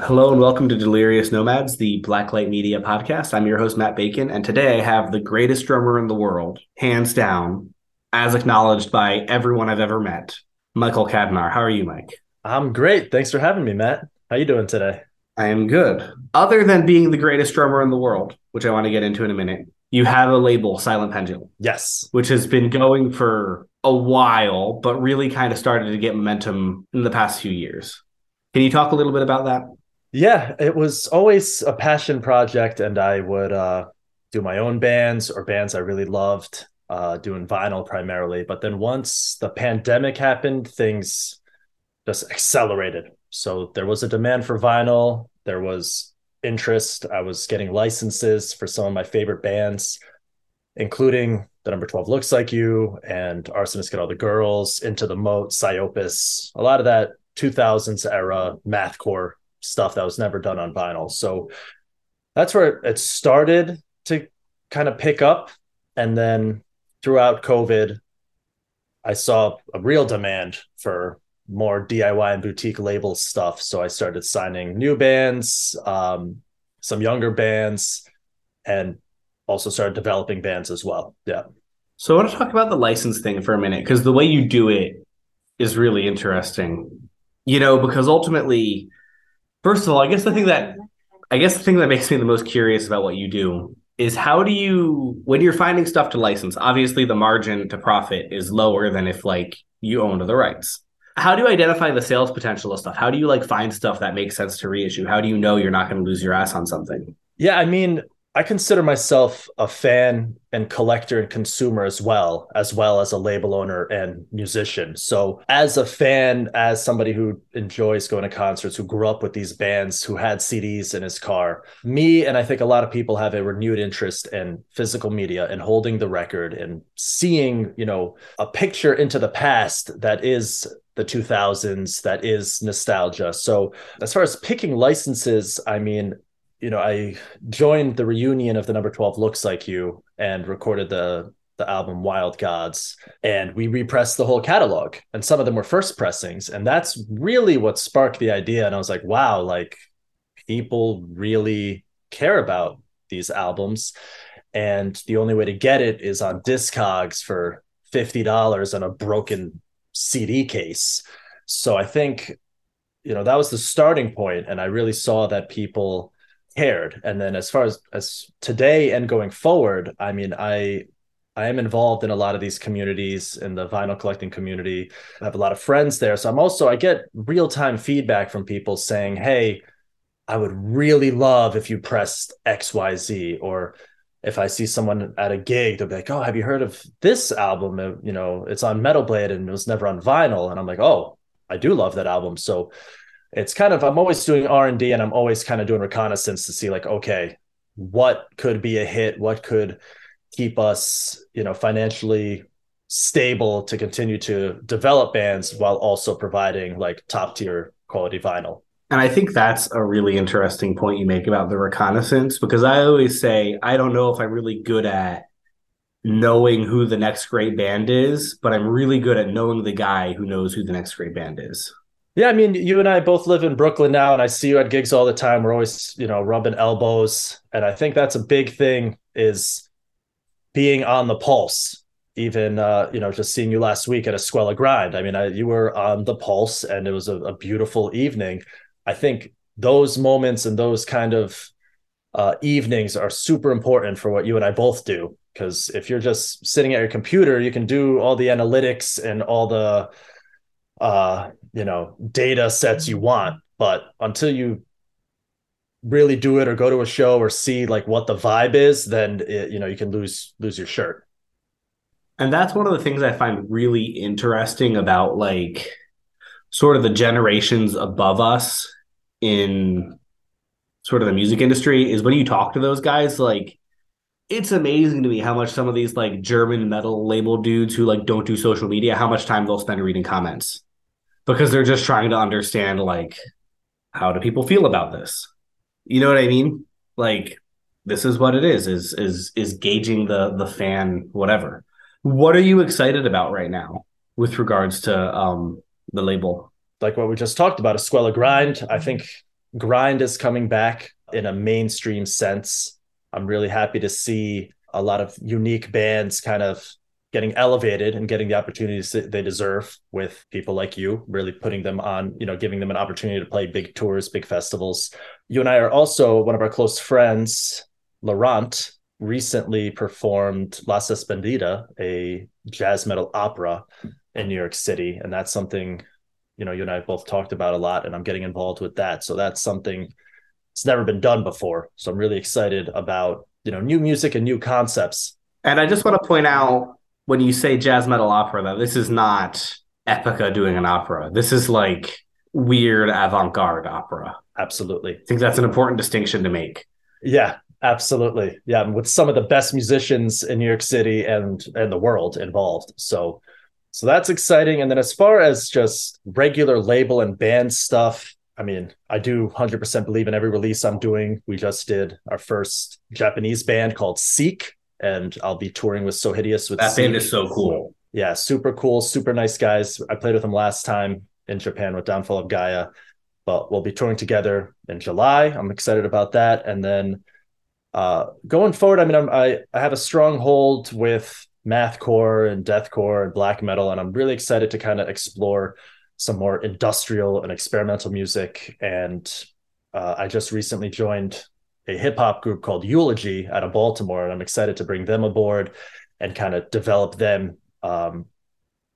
Hello and welcome to Delirious Nomads, the Blacklight Media podcast. I'm your host, Matt Bacon, and today I have the greatest drummer in the world, hands down, as acknowledged by everyone I've ever met, Michael Kadnar. How are you, Mike? I'm great. Thanks for having me, Matt. How you doing today? I am good. Other than being the greatest drummer in the world, which I want to get into in a minute, you have a label, Silent Pendulum. Yes. Which has been going for a while, but really kind of started to get momentum in the past few years. Can you talk a little bit about that? Yeah, it was always a passion project, and I would uh, do my own bands or bands I really loved, uh, doing vinyl primarily. But then once the pandemic happened, things just accelerated. So there was a demand for vinyl, there was interest. I was getting licenses for some of my favorite bands, including the number 12 looks like you and arsonist get all the girls into the moat psyopus a lot of that 2000s era mathcore stuff that was never done on vinyl. So that's where it started to kind of pick up. And then throughout COVID, I saw a real demand for more DIY and boutique label stuff. So I started signing new bands, um, some younger bands, and also started developing bands as well. Yeah. So I want to talk about the license thing for a minute because the way you do it is really interesting. You know, because ultimately, First of all, I guess the thing that I guess the thing that makes me the most curious about what you do is how do you when you're finding stuff to license, obviously the margin to profit is lower than if like you owned the rights. How do you identify the sales potential of stuff? How do you like find stuff that makes sense to reissue? How do you know you're not going to lose your ass on something? Yeah, I mean, I consider myself a fan and collector and consumer as well, as well as a label owner and musician. So, as a fan, as somebody who enjoys going to concerts, who grew up with these bands, who had CDs in his car, me and I think a lot of people have a renewed interest in physical media and holding the record and seeing, you know, a picture into the past that is the 2000s that is nostalgia. So, as far as picking licenses, I mean, you know, I joined the reunion of the number 12 Looks Like You and recorded the the album Wild Gods and we repressed the whole catalog and some of them were first pressings and that's really what sparked the idea and I was like wow like people really care about these albums and the only way to get it is on Discogs for $50 on a broken CD case. So I think you know that was the starting point and I really saw that people cared and then as far as as today and going forward i mean i i am involved in a lot of these communities in the vinyl collecting community i have a lot of friends there so i'm also i get real-time feedback from people saying hey i would really love if you pressed xyz or if I see someone at a gig, they'll be like, "Oh, have you heard of this album? You know, it's on Metal Blade and it was never on vinyl." And I'm like, "Oh, I do love that album." So it's kind of i'm always doing r&d and i'm always kind of doing reconnaissance to see like okay what could be a hit what could keep us you know financially stable to continue to develop bands while also providing like top tier quality vinyl. And I think that's a really interesting point you make about the reconnaissance because I always say I don't know if I'm really good at knowing who the next great band is, but I'm really good at knowing the guy who knows who the next great band is. Yeah, I mean, you and I both live in Brooklyn now, and I see you at gigs all the time. We're always, you know, rubbing elbows, and I think that's a big thing is being on the pulse. Even, uh, you know, just seeing you last week at Escuela Grind. I mean, I, you were on the pulse, and it was a, a beautiful evening. I think those moments and those kind of uh, evenings are super important for what you and I both do. Because if you're just sitting at your computer, you can do all the analytics and all the, uh, you know, data sets you want. But until you really do it or go to a show or see like what the vibe is, then it, you know you can lose lose your shirt. And that's one of the things I find really interesting about like sort of the generations above us in sort of the music industry is when you talk to those guys, like it's amazing to me how much some of these like German metal label dudes who like don't do social media, how much time they'll spend reading comments because they're just trying to understand like how do people feel about this? You know what I mean? Like this is what it is is is is gauging the the fan whatever. What are you excited about right now with regards to um the label? like what we just talked about, Escuela Grind. I think grind is coming back in a mainstream sense. I'm really happy to see a lot of unique bands kind of getting elevated and getting the opportunities that they deserve with people like you, really putting them on, you know, giving them an opportunity to play big tours, big festivals. You and I are also one of our close friends, Laurent, recently performed La Suspendida, a jazz metal opera in New York City. And that's something you know you and I both talked about a lot, and I'm getting involved with that. So that's something it's never been done before. So I'm really excited about you know new music and new concepts. And I just want to point out when you say jazz metal opera though, this is not Epica doing an opera. This is like weird avant-garde opera. Absolutely. I think that's an important distinction to make. Yeah, absolutely. Yeah, with some of the best musicians in New York City and and the world involved. So so that's exciting. And then as far as just regular label and band stuff, I mean, I do 100% believe in every release I'm doing. We just did our first Japanese band called Seek, and I'll be touring with So Hideous with that Seek. band is so cool. Yeah, super cool, super nice guys. I played with them last time in Japan with Downfall of Gaia, but we'll be touring together in July. I'm excited about that. And then uh, going forward, I mean, I'm, I I have a strong hold with mathcore and deathcore and black metal, and I'm really excited to kind of explore some more industrial and experimental music. And uh, I just recently joined a hip hop group called Eulogy out of Baltimore, and I'm excited to bring them aboard and kind of develop them um,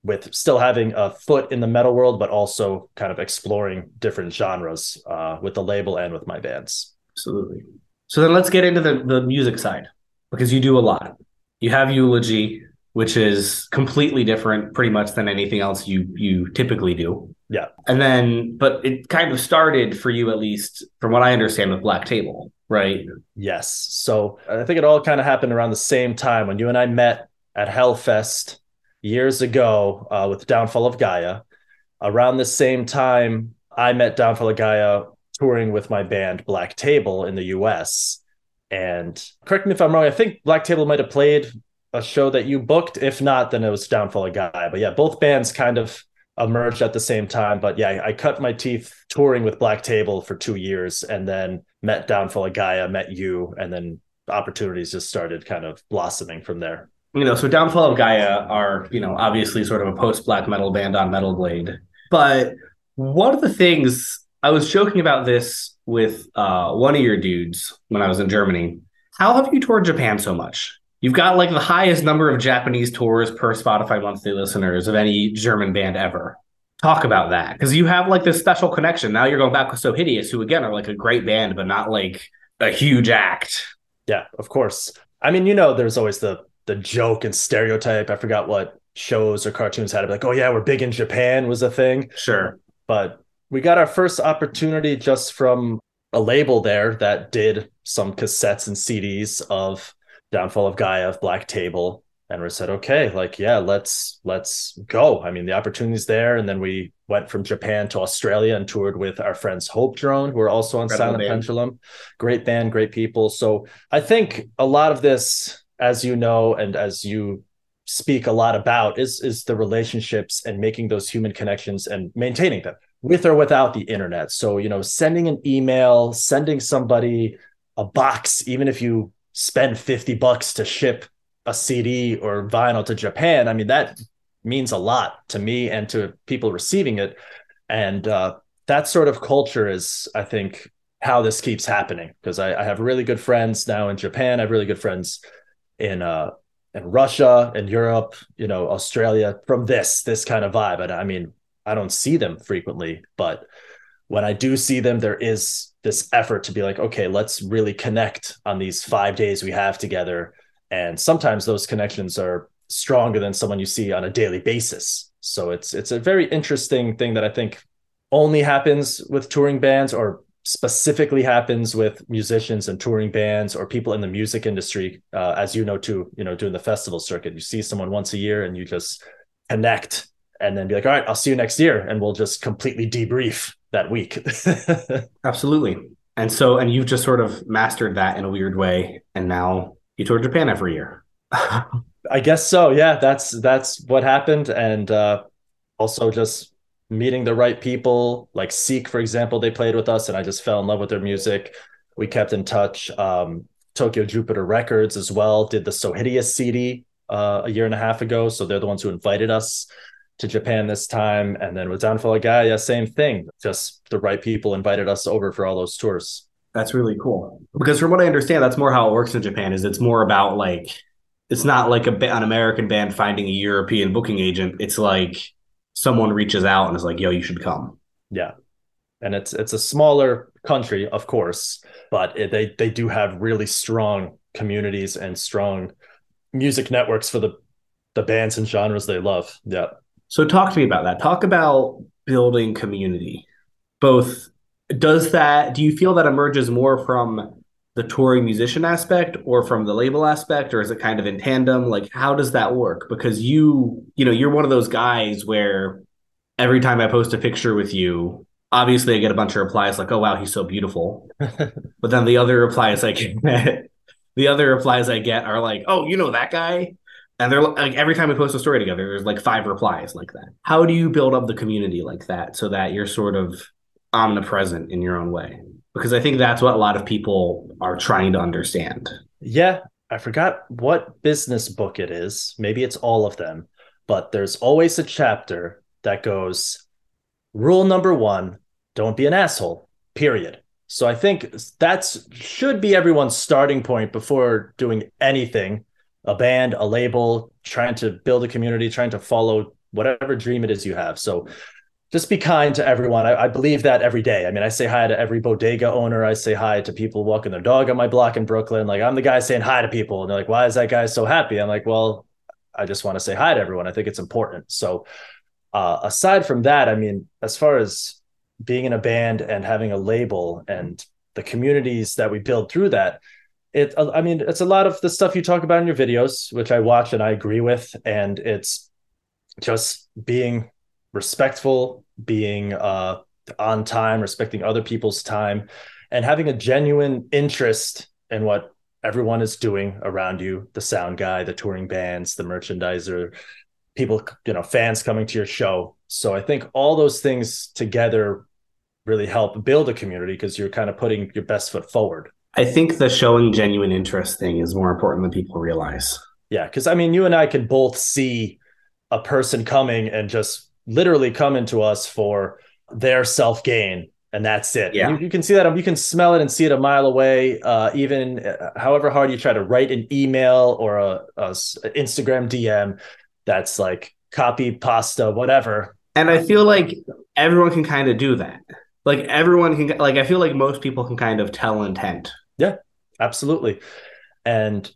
with still having a foot in the metal world, but also kind of exploring different genres uh, with the label and with my bands. Absolutely. So then let's get into the, the music side because you do a lot. You have Eulogy, which is completely different pretty much than anything else you you typically do. Yeah. And then but it kind of started for you at least from what I understand with Black Table, right? Yes. So I think it all kind of happened around the same time when you and I met at Hellfest years ago uh, with Downfall of Gaia. Around the same time, I met Downfall of Gaia touring with my band Black Table in the US. And correct me if I'm wrong, I think Black Table might have played a show that you booked. If not, then it was Downfall of Gaia. But yeah, both bands kind of emerged at the same time. But yeah, I cut my teeth touring with Black Table for two years and then met Downfall of Gaia, met you, and then opportunities just started kind of blossoming from there. You know, so Downfall of Gaia are, you know, obviously sort of a post black metal band on Metal Blade. But one of the things I was joking about this with uh, one of your dudes when I was in Germany. How have you toured Japan so much? You've got like the highest number of Japanese tours per Spotify monthly listeners of any German band ever. Talk about that because you have like this special connection. Now you're going back with So Hideous, who again are like a great band, but not like a huge act. Yeah, of course. I mean, you know, there's always the the joke and stereotype. I forgot what shows or cartoons had it. Like, oh yeah, we're big in Japan was a thing. Sure, but we got our first opportunity just from a label there that did some cassettes and CDs of Downfall of Gaia, of Black Table. and we said okay like yeah let's let's go i mean the opportunity's there and then we went from japan to australia and toured with our friends hope drone who are also on Incredible silent band. pendulum great band great people so i think a lot of this as you know and as you speak a lot about is is the relationships and making those human connections and maintaining them with or without the internet so you know sending an email sending somebody a box even if you spend 50 bucks to ship a CD or vinyl to Japan, I mean, that means a lot to me and to people receiving it. And uh, that sort of culture is, I think, how this keeps happening. Because I, I, have really good friends now in Japan. I have really good friends in uh, in Russia, in Europe, you know, Australia from this this kind of vibe. And I mean, I don't see them frequently, but when I do see them, there is this effort to be like, okay, let's really connect on these five days we have together. And sometimes those connections are stronger than someone you see on a daily basis. So it's it's a very interesting thing that i think only happens with touring bands or specifically happens with musicians and touring bands or people in the music industry. Uh, as you know too you know doing the festival circuit you see someone once a year and you just connect and then be like all right i'll see you next year and we'll just completely debrief that week absolutely and so and you've just sort of mastered that in a weird way and now you tour Japan every year. I guess so. Yeah, that's that's what happened, and uh, also just meeting the right people. Like Seek, for example, they played with us, and I just fell in love with their music. We kept in touch. Um, Tokyo Jupiter Records as well did the So Hideous CD uh, a year and a half ago, so they're the ones who invited us to Japan this time. And then with Downfall of Gaia, same thing. Just the right people invited us over for all those tours. That's really cool. Because from what I understand, that's more how it works in Japan. Is it's more about like it's not like a, an American band finding a European booking agent. It's like someone reaches out and is like, "Yo, you should come." Yeah, and it's it's a smaller country, of course, but it, they they do have really strong communities and strong music networks for the the bands and genres they love. Yeah. So talk to me about that. Talk about building community, both does that do you feel that emerges more from the touring musician aspect or from the label aspect or is it kind of in tandem? Like how does that work? Because you you know you're one of those guys where every time i post a picture with you obviously i get a bunch of replies like oh wow he's so beautiful. But then the other replies i get the other replies i get are like oh you know that guy and they're like every time we post a story together there's like five replies like that how do you build up the community like that so that you're sort of omnipresent in your own way because I think that's what a lot of people are trying to understand. Yeah, I forgot what business book it is. Maybe it's all of them, but there's always a chapter that goes rule number 1, don't be an asshole. Period. So I think that's should be everyone's starting point before doing anything. A band, a label, trying to build a community, trying to follow whatever dream it is you have. So just be kind to everyone. I, I, believe that every day. I mean, I say hi to every bodega owner. I say hi to people walking their dog on my block in Brooklyn. Like I'm the guy saying hi to people, and they're like, "Why is that guy so happy?" I'm like, "Well, I just want to say hi to everyone. I think it's important." So, uh, aside from that, I mean, as far as being in a band and having a label and the communities that we build through that, it. I mean, it's a lot of the stuff you talk about in your videos, which I watch and I agree with, and it's just being respectful, being uh, on time, respecting other people's time, and having a genuine interest in what everyone is doing around you the sound guy, the touring bands, the merchandiser, people, you know, fans coming to your show. So I think all those things together really help build a community because you're kind of putting your best foot forward. I think the showing genuine interest thing is more important than people realize. Yeah, because I mean, you and I can both see a person coming and just literally coming to us for their self gain and that's it. Yeah. You, you, can see that you can smell it and see it a mile away. Uh, even uh, however hard you try to write an email or a, a, Instagram DM, that's like copy pasta, whatever. And I feel like everyone can kind of do that. Like everyone can like I feel like most people can kind of tell intent. Yeah, absolutely. And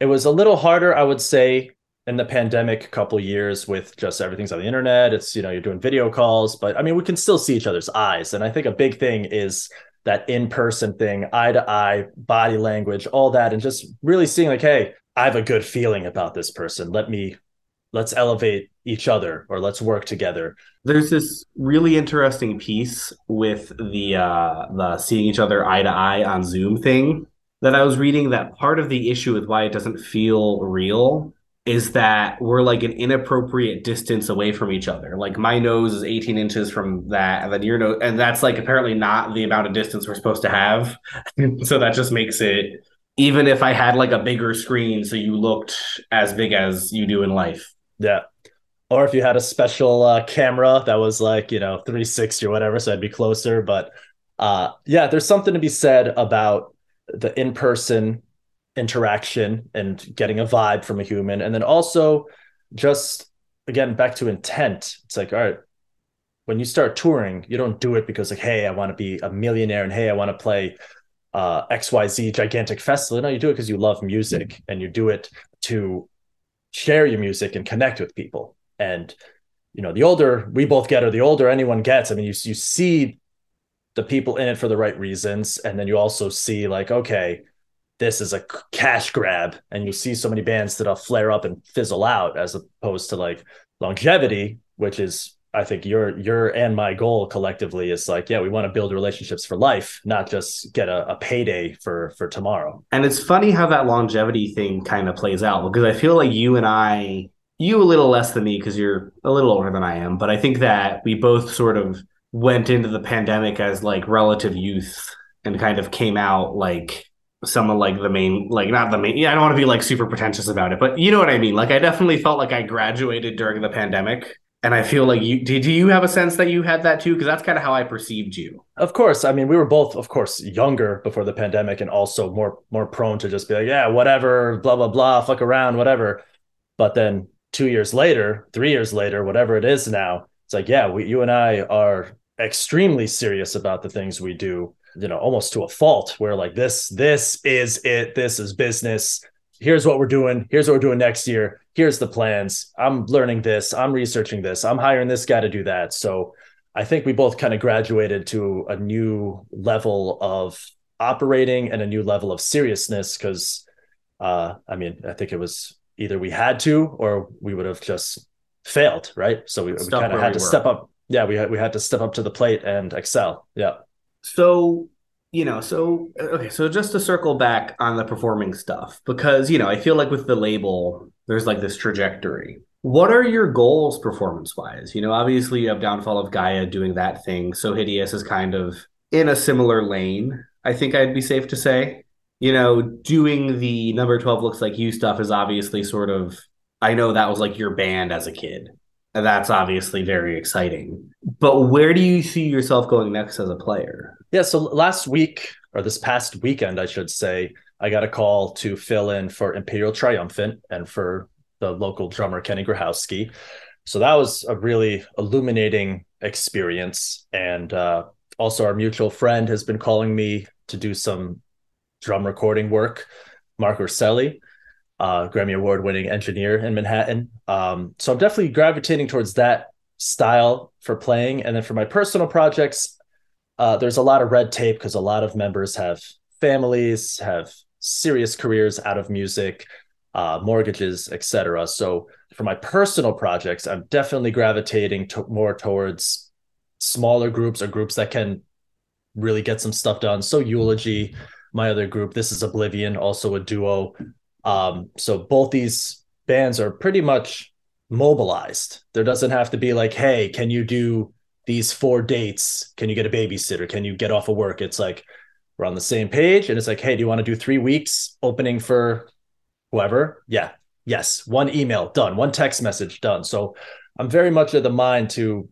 it was a little harder, I would say, in the pandemic couple years with just everything's on the internet it's you know you're doing video calls but i mean we can still see each other's eyes and i think a big thing is that in-person thing eye to eye body language all that and just really seeing like hey I have a good feeling about this person. Let me let's elevate each other or let's work together. There's this really interesting piece with the uh the seeing each other eye to eye on Zoom thing that I was reading that part of the issue with why it doesn't feel real is that we're like an inappropriate distance away from each other. Like my nose is 18 inches from that, and then your nose, and that's like apparently not the amount of distance we're supposed to have. so that just makes it even if I had like a bigger screen, so you looked as big as you do in life. Yeah. Or if you had a special uh, camera that was like, you know, 360 or whatever, so I'd be closer. But uh, yeah, there's something to be said about the in person interaction and getting a vibe from a human. And then also just again back to intent. It's like, all right, when you start touring, you don't do it because like, hey, I want to be a millionaire and hey, I want to play uh, XYZ gigantic festival. No, you do it because you love music and you do it to share your music and connect with people. And you know, the older we both get or the older anyone gets, I mean, you you see the people in it for the right reasons, and then you also see like, okay, this is a cash grab and you see so many bands that'll uh, flare up and fizzle out as opposed to like longevity which is i think your your and my goal collectively is like yeah we want to build relationships for life not just get a, a payday for for tomorrow And it's funny how that longevity thing kind of plays out because I feel like you and I, you a little less than me because you're a little older than I am, but I think that we both sort of went into the pandemic as like relative youth and kind of came out like someone like the main, like not the main, yeah, I don't want to be like super pretentious about it, but you know what I mean? Like I definitely felt like I graduated during the pandemic. And I feel like you did. You have a sense that you had that too, because that's kind of how I perceived you. Of course, I mean we were both, of course, younger before the pandemic, and also more more prone to just be like, yeah, whatever, blah blah blah, fuck around, whatever. But then two years later, three years later, whatever it is now, it's like, yeah, we, you and I are extremely serious about the things we do. You know, almost to a fault. Where like this, this is it. This is business. Here's what we're doing. Here's what we're doing next year. Here's the plans. I'm learning this. I'm researching this. I'm hiring this guy to do that. So I think we both kind of graduated to a new level of operating and a new level of seriousness because uh, I mean, I think it was either we had to or we would have just failed, right? So we, we kind of had we to were. step up. Yeah, we had we had to step up to the plate and excel. Yeah. So, you know, so okay, so just to circle back on the performing stuff, because you know, I feel like with the label, there's like this trajectory. What are your goals performance wise? You know, obviously you have Downfall of Gaia doing that thing. So Hideous is kind of in a similar lane, I think I'd be safe to say. You know, doing the number 12 looks like you stuff is obviously sort of I know that was like your band as a kid. That's obviously very exciting. But where do you see yourself going next as a player? Yeah. So last week, or this past weekend, I should say, I got a call to fill in for Imperial Triumphant and for the local drummer Kenny Grohowski. So that was a really illuminating experience. And uh, also, our mutual friend has been calling me to do some drum recording work, Marc Urselli, uh, Grammy Award winning engineer in Manhattan. Um, so I'm definitely gravitating towards that style for playing. And then for my personal projects, uh, there's a lot of red tape because a lot of members have families, have serious careers out of music, uh, mortgages, etc. So for my personal projects, I'm definitely gravitating to more towards smaller groups or groups that can really get some stuff done. So Eulogy, my other group, this is Oblivion, also a duo. Um, so both these bands are pretty much mobilized. There doesn't have to be like, hey, can you do these four dates? Can you get a babysitter? Can you get off of work? It's like we're on the same page, and it's like, hey, do you want to do three weeks opening for whoever? Yeah, yes. One email done. One text message done. So I'm very much of the mind to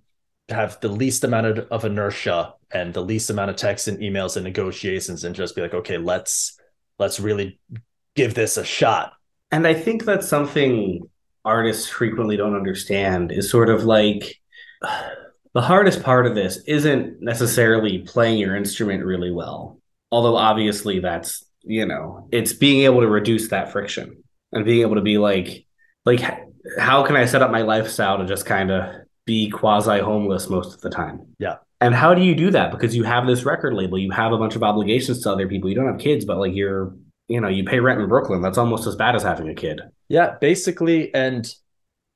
have the least amount of, of inertia and the least amount of texts and emails and negotiations, and just be like, okay, let's let's really give this a shot. And I think that's something artists frequently don't understand is sort of like the hardest part of this isn't necessarily playing your instrument really well. Although obviously that's, you know, it's being able to reduce that friction and being able to be like like how can I set up my lifestyle to just kind of be quasi homeless most of the time? Yeah. And how do you do that? Because you have this record label, you have a bunch of obligations to other people. You don't have kids, but like you're you know, you pay rent in Brooklyn. That's almost as bad as having a kid. Yeah, basically. And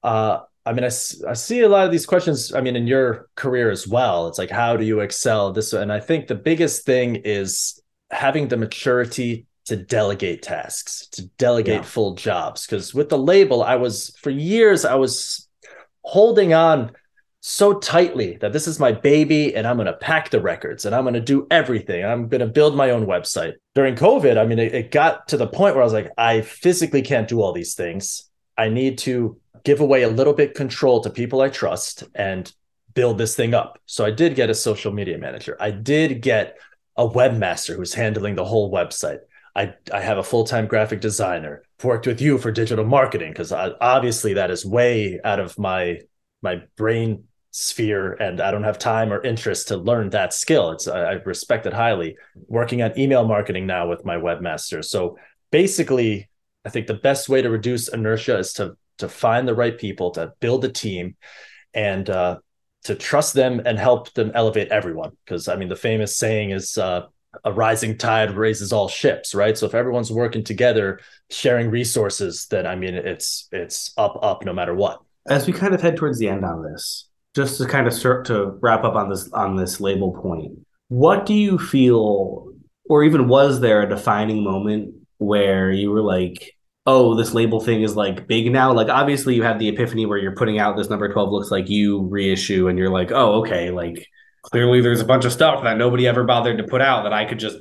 uh, I mean, I, I see a lot of these questions. I mean, in your career as well, it's like, how do you excel this? And I think the biggest thing is having the maturity to delegate tasks, to delegate yeah. full jobs. Because with the label, I was for years, I was holding on so tightly that this is my baby and I'm going to pack the records and I'm going to do everything. I'm going to build my own website. During COVID, I mean, it, it, got to the point where I was like, I physically can't do all these things. I need to give away a little bit control to people I trust and build this thing up. So I did get a social media manager. I did get a webmaster who's handling the whole website. I, I have a full-time graphic designer. Worked with you for digital marketing because obviously that is way out of my my brain sphere and I don't have time or interest to learn that skill. It's I, I respect it highly. Working on email marketing now with my webmaster. So basically, I think the best way to reduce inertia is to to find the right people, to build a team, and uh, to trust them and help them elevate everyone. Because I mean, the famous saying is uh, a rising tide raises all ships, right? So if everyone's working together, sharing resources, then I mean, it's it's up up no matter what. As we kind of head towards the end on this, just to kind of start to wrap up on this on this label point what do you feel or even was there a defining moment where you were like oh this label thing is like big now like obviously you had the epiphany where you're putting out this number 12 looks like you reissue and you're like oh okay like clearly there's a bunch of stuff that nobody ever bothered to put out that i could just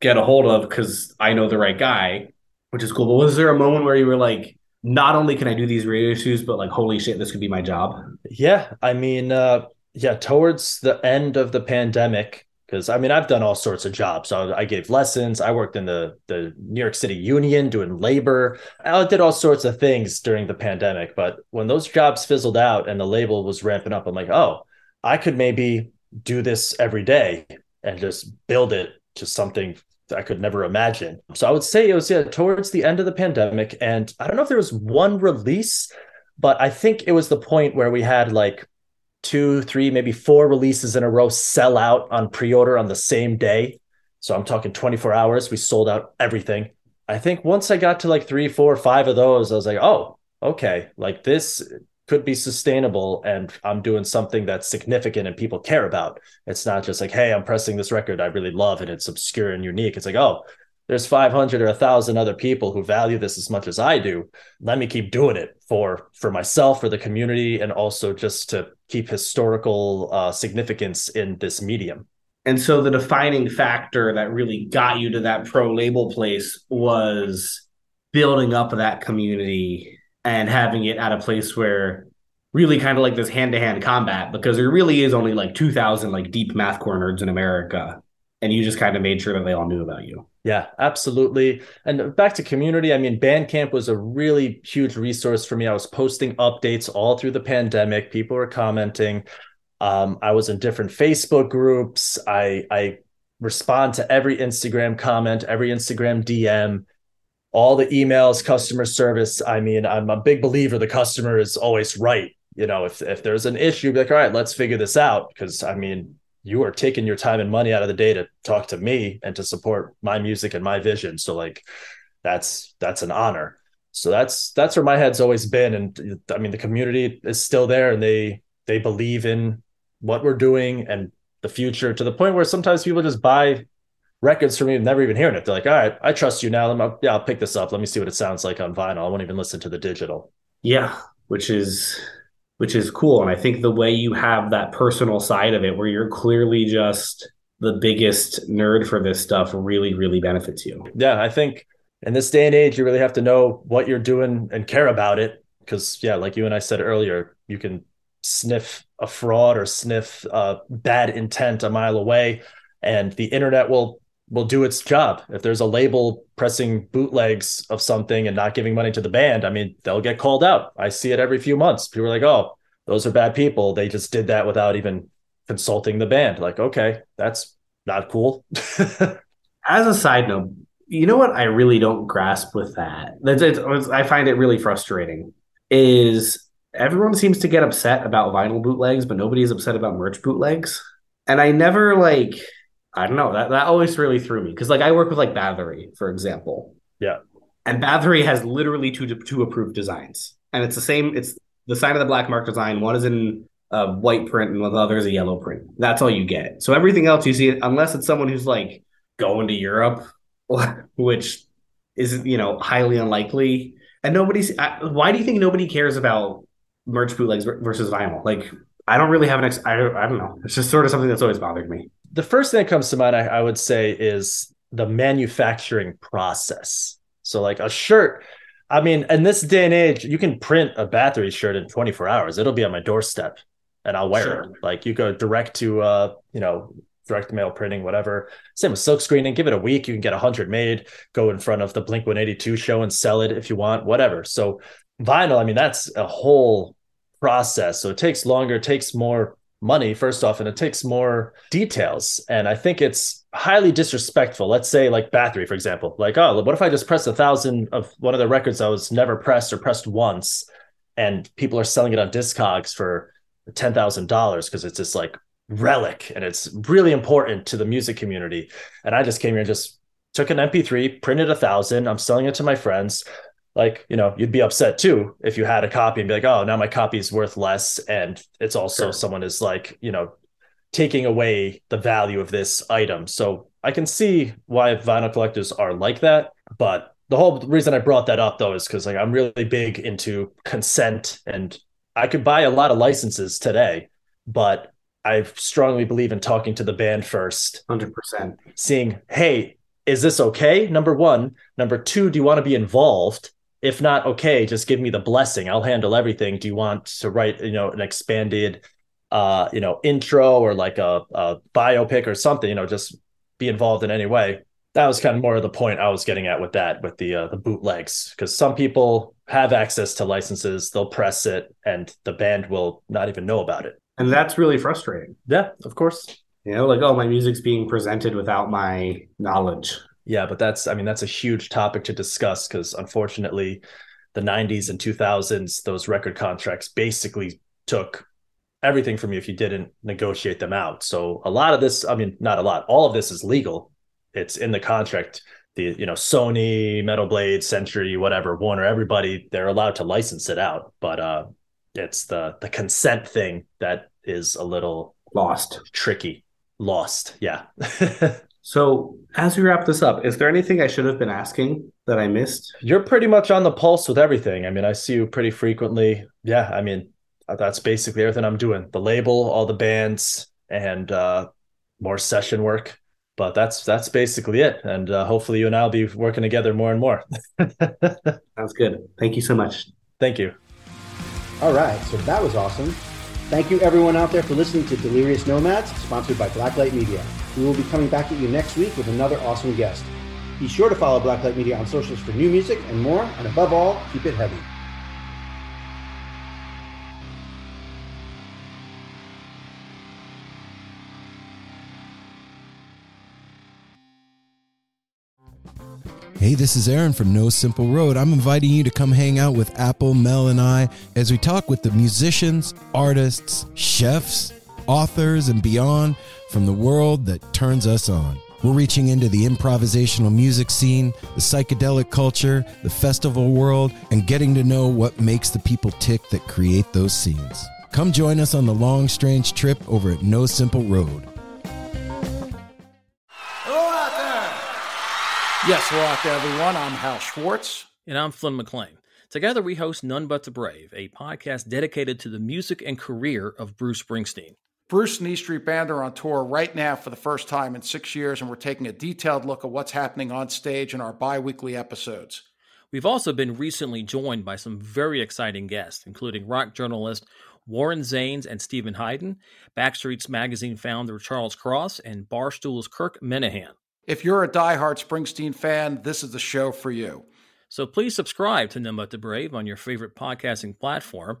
get a hold of because i know the right guy which is cool. But was there a moment where you were like not only can I do these reissues, but like, holy shit, this could be my job. Yeah. I mean, uh, yeah, towards the end of the pandemic, because I mean, I've done all sorts of jobs. So I gave lessons. I worked in the the New York City Union doing labor. I did all sorts of things during the pandemic. But when those jobs fizzled out and the label was ramping up, I'm like, oh, I could maybe do this every day and just build it to something I could never imagine. So I would say it was yeah towards the end of the pandemic, and I don't know if there was one release, but I think it was the point where we had like two, three, maybe four releases in a row sell out on pre-order on the same day. So I'm talking 24 hours. We sold out everything. I think once I got to like three, four, five of those, I was like, oh, okay, like this could be sustainable and I'm doing something that's significant and people care about. It's not just like, hey, I'm pressing this record I really love and it's obscure and unique. It's like, oh, there's 500 or 1000 other people who value this as much as I do. Let me keep doing it for for myself, for the community and also just to keep historical uh, significance in this medium. And so the defining factor that really got you to that pro label place was building up that community and having it at a place where really kind of like this hand-to-hand combat because there really is only like 2000 like deep mathcore nerds in america and you just kind of made sure that they all knew about you. Yeah absolutely. And back to community i mean bandcamp was a really huge resource for me. I was posting updates all through the pandemic. People were commenting. Um, i was in different facebook groups. I i respond to every instagram comment every instagram dm all the emails, customer service. I mean, I'm a big believer the customer is always right. You know, if if there's an issue, be like, all right, let's figure this out. Because I mean, you are taking your time and money out of the day to talk to me and to support my music and my vision. So like that's that's an honor. So that's that's where my head's always been. And I mean the community is still there and they they believe in what we're doing and the future to the point where sometimes people just buy records for me never even hearing it. They're like, all right, I trust you now. Let Me, yeah, I'll pick this up. Let me see what it sounds like on vinyl. I won't even listen to the digital. Yeah, which is which is cool. And I think the way you have that personal side of it where you're clearly just the biggest nerd for this stuff really, really benefits you. Yeah, I think in this day and age, you really have to know what you're doing and care about it. Cause yeah, like you and I said earlier, you can sniff a fraud or sniff uh, bad intent a mile away and the internet will will do its job. If there's a label pressing bootlegs of something and not giving money to the band, I mean, they'll get called out. I see it every few months. People are like, "Oh, those are bad people. They just did that without even consulting the band." Like, okay, that's not cool. As a side note, you know what I really don't grasp with that? That's it, I find it really frustrating. Is everyone seems to get upset about vinyl bootlegs, but nobody is upset about merch bootlegs. And I never like I don't know that that always really threw me because like I work with like Bathory for example, Yeah. And Bathory has literally two two approved designs, and it's the same. It's the sign of the black mark design. One is in a white print, and the other is a yellow print. That's all you get. So everything else you see, unless it's someone who's like going to Europe, which is you know highly unlikely. And nobody's. Why do you think nobody cares about merch bootlegs versus vinyl? Like I don't really have an. Ex- I, I don't know. It's just sort of something that's always bothered me. The first thing that comes to mind, I, I would say, is the manufacturing process. So, like a shirt, I mean, in this day and age, you can print a Bathory shirt in 24 hours. It'll be on my doorstep and I'll wear sure. it. Like you go direct to, uh, you know, direct mail printing, whatever. Same with silk screening. Give it a week. You can get a hundred made, go in front of the Blink 182 show and sell it if you want, whatever. So vinyl, I mean, that's a whole process. So it takes longer, it takes more money, first off, and it takes more details. And I think it's highly disrespectful. Let's say, like Bathory, for example, like, oh, what if I just press a thousand of one of the records that was never pressed or pressed once, and people are selling it on Discogs for ten thousand dollars because it's this like relic and it's really important to the music community. And I just came here and just took an MP3, printed a thousand. I'm selling it to my friends like you know you'd be upset too if you had a copy and be like oh now my copy is worth less. And it's also sure. someone is like you know taking away the value of this item. So i can see why vinyl collectors are like that but the whole reason i brought that up though is because like i'm really big into consent and i could buy a lot of licenses today but i strongly believe in talking to the band first. 100% seeing hey is this okay? Number one. Number two do you want to be involved if not okay just give me the blessing. I'll handle everything. Do you want to write you know an expanded uh you know intro or like a, a biopic or something you know just be involved in any way? That was kind of more of the point i was getting at with that with the uh, the bootlegs because some people have access to licenses. They'll press it and the band will not even know about it. And that's really frustrating. Yeah of course. You know like oh my music's being presented without my knowledge yeah, but that's I mean that's a huge topic to discuss because unfortunately, the '90s and 2000s those record contracts basically took everything from you if you didn't negotiate them out. So a lot of this, I mean, not a lot, all of this is legal. It's in the contract. The you know Sony, Metal Blade, Century, whatever, Warner, everybody they're allowed to license it out, but uh, it's the the consent thing that is a little lost, tricky, lost. Yeah. So, as we wrap this up, is there anything I should have been asking that I missed? You're pretty much on the pulse with everything. I mean, I see you pretty frequently. Yeah, I mean, that's basically everything I'm doing. The label, all the bands, and uh, more session work. But that's that's basically it. And uh, hopefully, you and I'll be working together more and more. Sounds good. Thank you so much. Thank you. All right, so that was awesome. Thank you, everyone out there, for listening to Delirious Nomads, sponsored by Blacklight Media. We will be coming back at you next week with another awesome guest. Be sure to follow Blacklight Media on socials for new music and more, and above all, keep it heavy. Hey, this is Aaron from No Simple Road. I'm inviting you to come hang out with Apple, Mel, and I as we talk with the musicians, artists, chefs, authors, and beyond from the world that turns us on. We're reaching into the improvisational music scene, the psychedelic culture, the festival world, and getting to know what makes the people tick that create those scenes. Come join us on the long, strange trip over at No Simple Road. Hello out there! Yes, hello out there, everyone. I'm Hal Schwartz. And I'm Flynn McLean. Together, we host None But the Brave, a podcast dedicated to the music and career of Bruce Springsteen. Bruce and E Street Band are on tour right now for the first time in six years, and we're taking a detailed look at what's happening on stage in our bi weekly episodes. We've also been recently joined by some very exciting guests, including rock journalist Warren Zanes and Stephen Hayden, Backstreets Magazine founder Charles Cross, and Barstool's Kirk Minihane. If you're a die-hard Springsteen fan, this is the show for you. So please subscribe to But the Brave on your favorite podcasting platform